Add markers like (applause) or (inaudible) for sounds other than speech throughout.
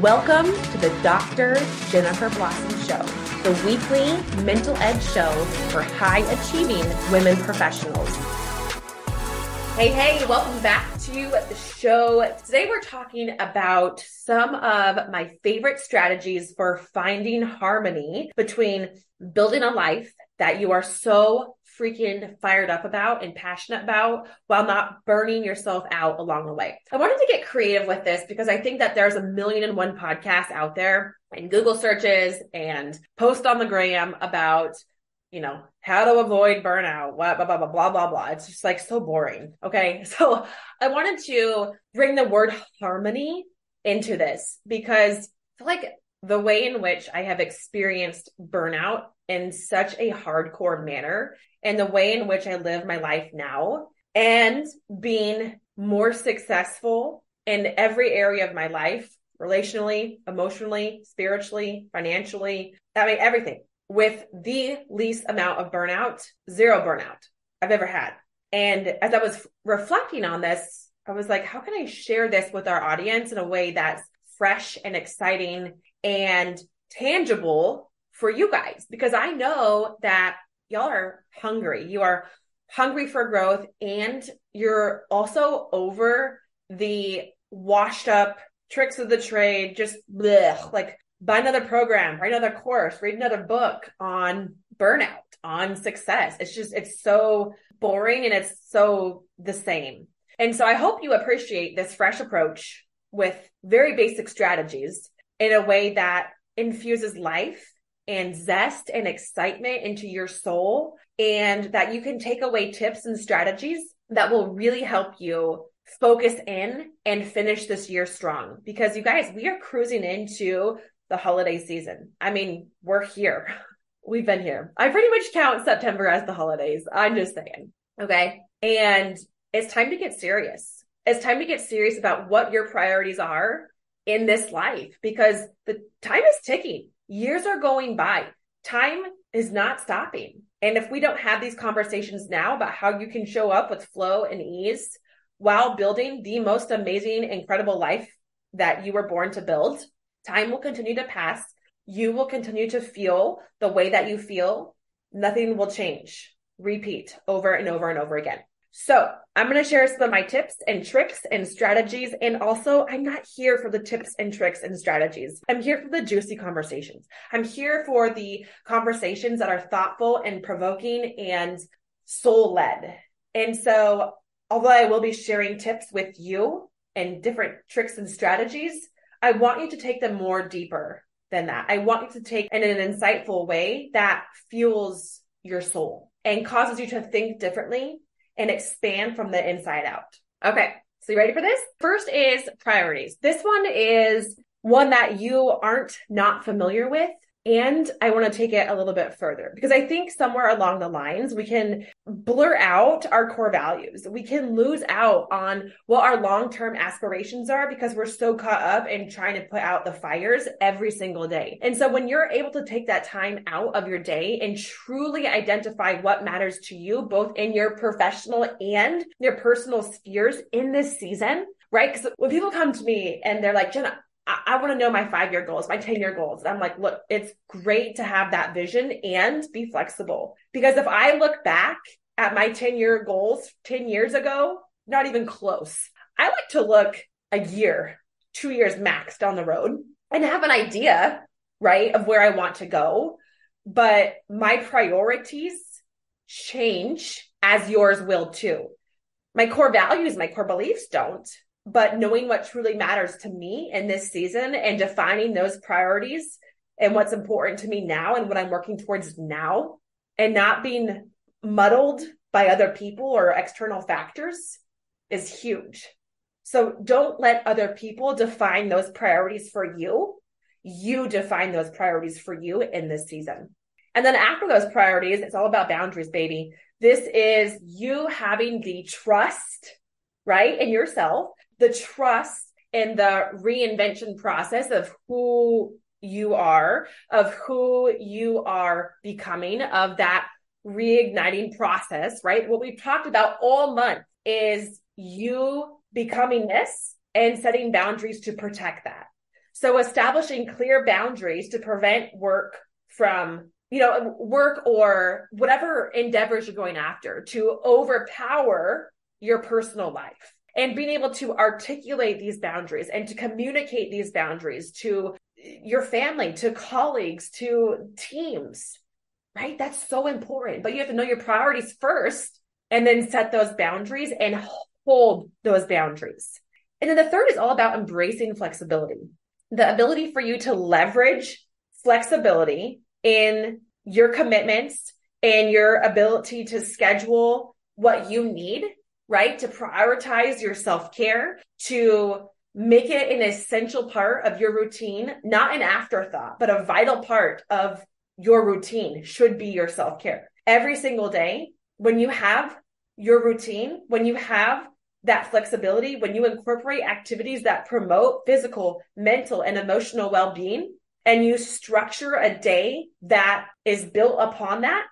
Welcome to the Dr. Jennifer Blossom Show, the weekly mental edge show for high achieving women professionals. Hey, hey, welcome back to the show. Today we're talking about some of my favorite strategies for finding harmony between building a life that you are so freaking fired up about and passionate about while not burning yourself out along the way. I wanted to get creative with this because I think that there's a million and one podcasts out there and Google searches and post on the gram about you know, how to avoid burnout, blah, blah, blah, blah, blah, blah, blah. It's just like so boring. Okay. (laughs) So I wanted to bring the word harmony into this because like the way in which I have experienced burnout in such a hardcore manner and the way in which I live my life now and being more successful in every area of my life, relationally, emotionally, spiritually, financially, I mean, everything with the least amount of burnout, zero burnout I've ever had. And as I was reflecting on this, I was like, how can I share this with our audience in a way that's fresh and exciting and tangible for you guys? Because I know that y'all are hungry. You are hungry for growth and you're also over the washed up tricks of the trade, just like buy another program, write another course, read another book on burnout, on success. It's just, it's so boring and it's so the same. And so I hope you appreciate this fresh approach with very basic strategies in a way that infuses life and zest and excitement into your soul and that you can take away tips and strategies that will really help you focus in and finish this year strong because you guys we are cruising into the holiday season. I mean, we're here. (laughs) We've been here. I pretty much count September as the holidays. I'm just saying. Okay. And it's time to get serious. It's time to get serious about what your priorities are in this life because the time is ticking. Years are going by. Time is not stopping. And if we don't have these conversations now about how you can show up with flow and ease while building the most amazing, incredible life that you were born to build, time will continue to pass. You will continue to feel the way that you feel. Nothing will change. Repeat over and over and over again. So I'm going to share some of my tips and tricks and strategies. And also, I'm not here for the tips and tricks and strategies. I'm here for the juicy conversations. I'm here for the conversations that are thoughtful and provoking and soul led. And so, although I will be sharing tips with you and different tricks and strategies, I want you to take them more deeper than that. I want you to take in an insightful way that fuels your soul and causes you to think differently and expand from the inside out. Okay. So you ready for this? First is priorities. This one is one that you aren't not familiar with and I want to take it a little bit further because I think somewhere along the lines, we can blur out our core values. We can lose out on what our long term aspirations are because we're so caught up in trying to put out the fires every single day. And so when you're able to take that time out of your day and truly identify what matters to you, both in your professional and your personal spheres in this season, right? Because when people come to me and they're like, Jenna, I, I want to know my five year goals, my 10 year goals. And I'm like, look, it's great to have that vision and be flexible. Because if I look back at my 10 year goals 10 years ago, not even close. I like to look a year, two years max down the road and have an idea, right, of where I want to go. But my priorities change as yours will too. My core values, my core beliefs don't but knowing what truly matters to me in this season and defining those priorities and what's important to me now and what I'm working towards now and not being muddled by other people or external factors is huge. So don't let other people define those priorities for you. You define those priorities for you in this season. And then after those priorities, it's all about boundaries, baby. This is you having the trust, right, in yourself the trust and the reinvention process of who you are, of who you are becoming, of that reigniting process, right? What we've talked about all month is you becoming this and setting boundaries to protect that. So establishing clear boundaries to prevent work from, you know, work or whatever endeavors you're going after to overpower your personal life and being able to articulate these boundaries and to communicate these boundaries to your family, to colleagues, to teams, right? That's so important. But you have to know your priorities first and then set those boundaries and hold those boundaries. And then the third is all about embracing flexibility, the ability for you to leverage flexibility in your commitments and your ability to schedule what you need, right? To prioritize your self care, to make it an essential part of your routine, not an afterthought, but a vital part of your routine should be your self care. Every single day, when you have your routine, when you have that flexibility, when you incorporate activities that promote physical, mental, and emotional well being, and you structure a day that is built upon that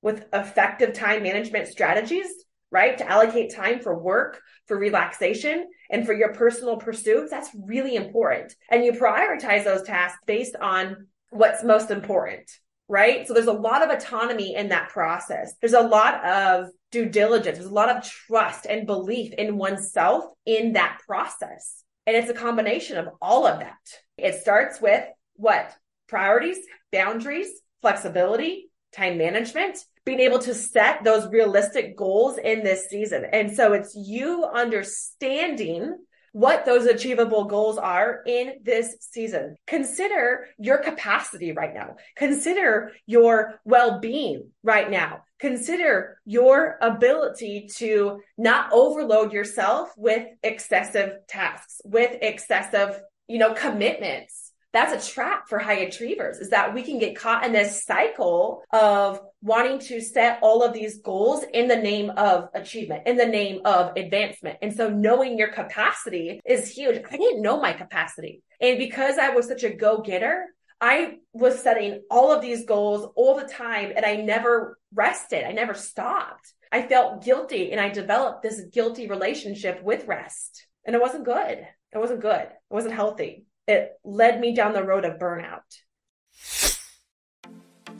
with effective time management strategies, right? To allocate time for work, for relaxation, and for your personal pursuits, that's really important. And you prioritize those tasks based on what's most important, right? So there's a lot of autonomy in that process. There's a lot of due diligence. There's a lot of trust and belief in oneself in that process. And it's a combination of all of that. It starts with what? Priorities, boundaries, flexibility, time management, being able to set those realistic goals in this season. And so it's you understanding what those achievable goals are in this season. Consider your capacity right now. Consider your well being right now. Consider your ability to not overload yourself with excessive tasks, with excessive, you know, commitments that's a trap for high achievers is that we can get caught in this cycle of wanting to set all of these goals in the name of achievement, in the name of advancement. And so knowing your capacity is huge. I didn't know my capacity. And because I was such a go getter, I was setting all of these goals all the time and I never rested. I never stopped. I felt guilty and I developed this guilty relationship with rest. And it wasn't good. It wasn't good. It wasn't healthy it led me down the road of burnout.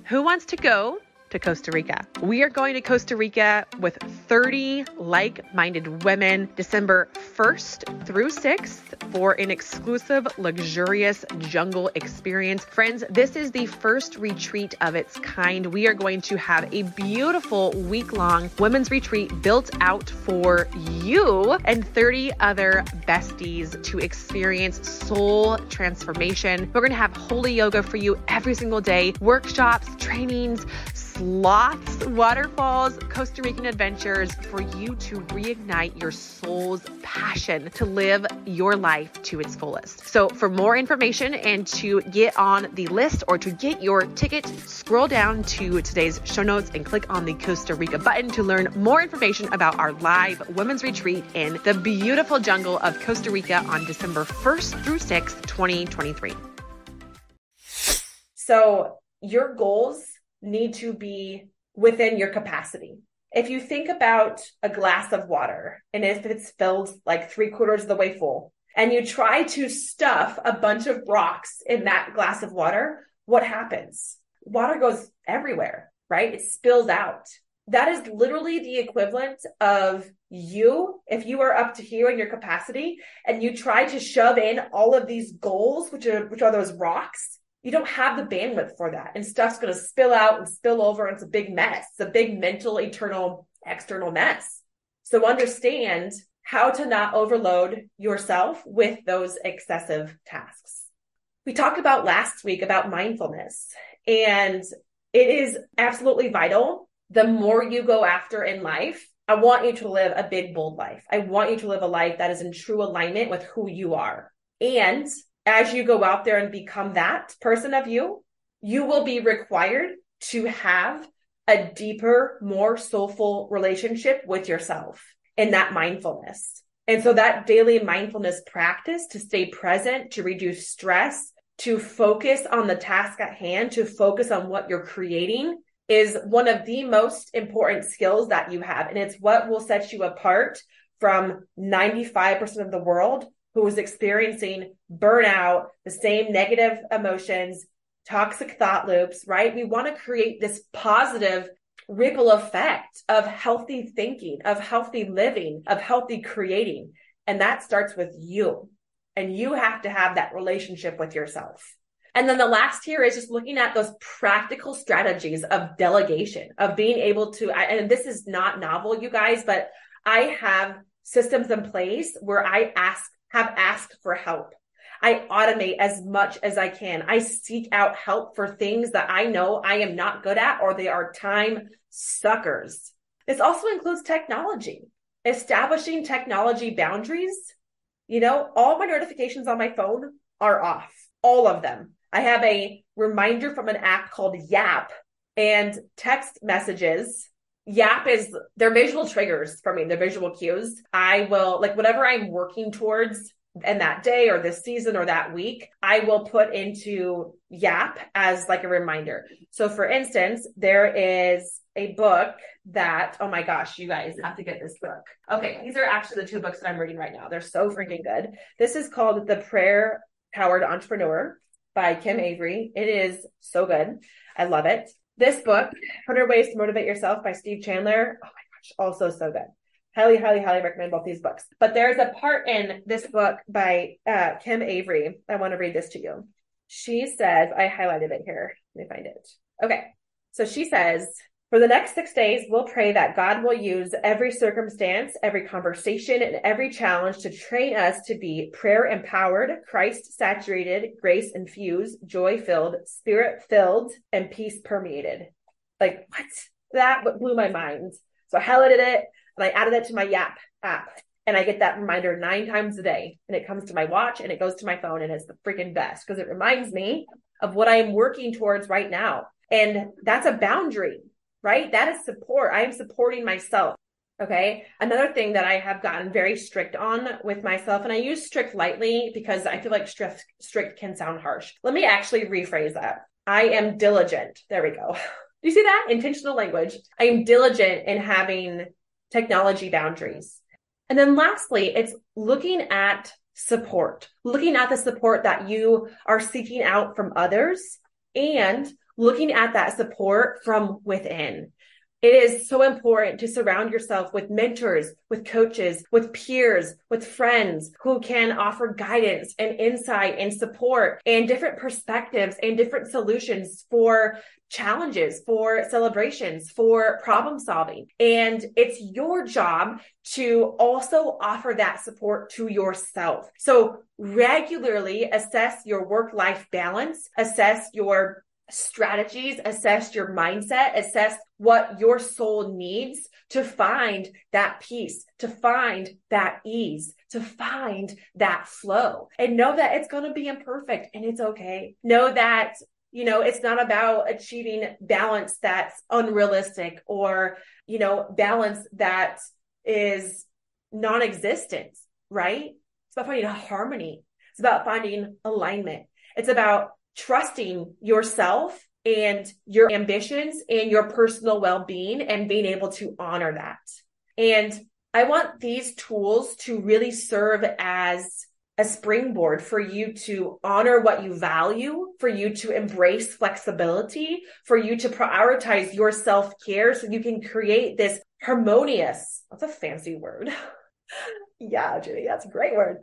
Who wants to go to Costa Rica. We are going to Costa Rica with 30 like minded women December 1st through 6th for an exclusive, luxurious jungle experience. Friends, this is the first retreat of its kind. We are going to have a beautiful week long women's retreat built out for you and 30 other besties to experience soul transformation. We're going to have holy yoga for you every single day, workshops, trainings, sloths, waterfalls, Costa Rican adventures for you to reignite your soul's passion to live your life to its fullest. So, for more information and to get on the list or to get your ticket, scroll down to today's show notes and click on the Costa Rica button to learn more information about our live women's retreat in the beautiful jungle of Costa Rica on December 1st through 6th, 2023. So, your goals need to be within your capacity. If you think about a glass of water and if it's filled like three quarters of the way full and you try to stuff a bunch of rocks in that glass of water, what happens? Water goes everywhere, right? It spills out. That is literally the equivalent of you, if you are up to here in your capacity and you try to shove in all of these goals, which are, which are those rocks you don't have the bandwidth for that. And stuff's going to spill out and spill over. And it's a big mess. It's a big mental, eternal, external mess. So understand how to not overload yourself with those excessive tasks. We talked about last week about mindfulness and it is absolutely vital. The more you go after in life, I want you to live a big, bold life. I want you to live a life that is in true alignment with who you are. And as you go out there and become that person of you, you will be required to have a deeper, more soulful relationship with yourself and that mindfulness. And so that daily mindfulness practice to stay present, to reduce stress, to focus on the task at hand, to focus on what you're creating is one of the most important skills that you have. And it's what will set you apart from 95% of the world who is experiencing burnout, the same negative emotions, toxic thought loops, right? We want to create this positive ripple effect of healthy thinking, of healthy living, of healthy creating. And that starts with you. And you have to have that relationship with yourself. And then the last here is just looking at those practical strategies of delegation, of being able to, and this is not novel, you guys, but I have systems in place where I ask, have asked for help. I automate as much as I can. I seek out help for things that I know I am not good at or they are time suckers. This also includes technology, establishing technology boundaries. You know, all my notifications on my phone are off, all of them. I have a reminder from an app called Yap and text messages. Yap is they're visual triggers for me, they're visual cues. I will like whatever I'm working towards and that day or this season or that week, I will put into Yap as like a reminder. So for instance, there is a book that, oh my gosh, you guys have to get this book. Okay, these are actually the two books that I'm reading right now. They're so freaking good. This is called The Prayer Powered Entrepreneur by Kim Avery. It is so good. I love it. This book, 100 Ways to Motivate Yourself by Steve Chandler. Oh my gosh, also so good highly, highly, highly recommend both these books. But there's a part in this book by uh, Kim Avery. I want to read this to you. She says, I highlighted it here. Let me find it. Okay. So she says, for the next six days, we'll pray that God will use every circumstance, every conversation, and every challenge to train us to be prayer empowered, Christ saturated, grace infused, joy filled, spirit filled, and peace permeated. Like, what? That blew my mind. So I highlighted it and I added it to my Yap app. And I get that reminder nine times a day. And it comes to my watch and it goes to my phone and it's the freaking best because it reminds me of what I am working towards right now. And that's a boundary, right? That is support. I am supporting myself. Okay. Another thing that I have gotten very strict on with myself, and I use strict lightly because I feel like strict, strict can sound harsh. Let me actually rephrase that. I am diligent. There we go. Do (laughs) you see that? Intentional language. I am diligent in having technology boundaries. And then lastly, it's looking at support, looking at the support that you are seeking out from others and looking at that support from within. It is so important to surround yourself with mentors, with coaches, with peers, with friends who can offer guidance and insight and support and different perspectives and different solutions for challenges, for celebrations, for problem solving. And it's your job to also offer that support to yourself. So regularly assess your work life balance, assess your strategies, assess your mindset, assess what your soul needs to find that peace, to find that ease, to find that flow. And know that it's going to be imperfect and it's okay. Know that you know it's not about achieving balance that's unrealistic or you know balance that is non-existent right? It's about finding harmony. It's about finding alignment. It's about trusting yourself and your ambitions and your personal well-being and being able to honor that and i want these tools to really serve as a springboard for you to honor what you value, for you to embrace flexibility, for you to prioritize your self care so you can create this harmonious, that's a fancy word. (laughs) yeah, Judy, that's a great word.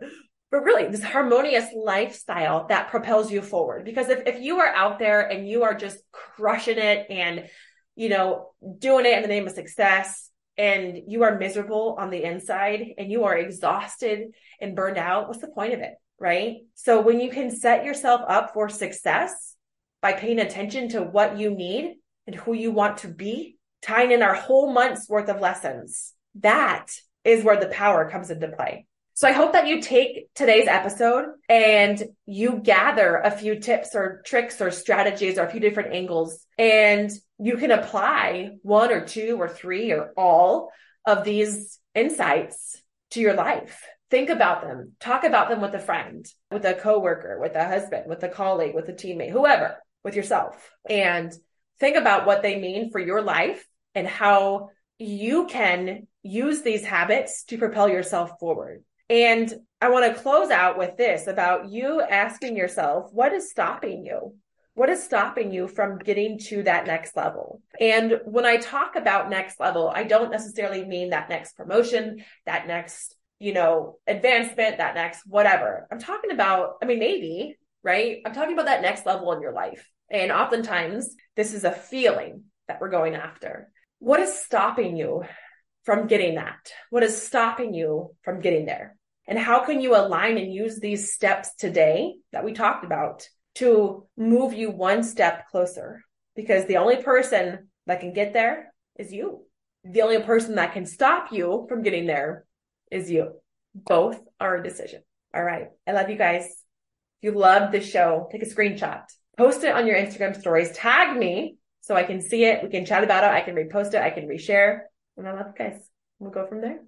But really, this harmonious lifestyle that propels you forward. Because if, if you are out there and you are just crushing it and, you know, doing it in the name of success, and you are miserable on the inside and you are exhausted and burned out, what's the point of it? Right. So when you can set yourself up for success by paying attention to what you need and who you want to be, tying in our whole month's worth of lessons, that is where the power comes into play. So I hope that you take today's episode and you gather a few tips or tricks or strategies or a few different angles and you can apply one or two or three or all of these insights to your life. Think about them. Talk about them with a friend, with a coworker, with a husband, with a colleague, with a teammate, whoever, with yourself. And think about what they mean for your life and how you can use these habits to propel yourself forward. And I want to close out with this about you asking yourself, what is stopping you? What is stopping you from getting to that next level? And when I talk about next level, I don't necessarily mean that next promotion, that next, you know, advancement, that next whatever. I'm talking about, I mean, maybe, right? I'm talking about that next level in your life. And oftentimes, this is a feeling that we're going after. What is stopping you from getting that? What is stopping you from getting there? And how can you align and use these steps today that we talked about to move you one step closer because the only person that can get there is you. The only person that can stop you from getting there is you. Both are a decision. All right. I love you guys. If you love this show, take a screenshot, post it on your Instagram stories, tag me so I can see it. We can chat about it. I can repost it. I can reshare. And I love you guys. We'll go from there.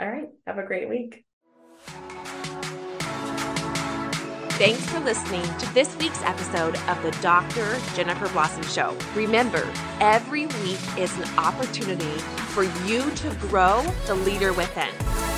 All right. Have a great week. Thanks for listening to this week's episode of the Dr. Jennifer Blossom Show. Remember, every week is an opportunity for you to grow the leader within.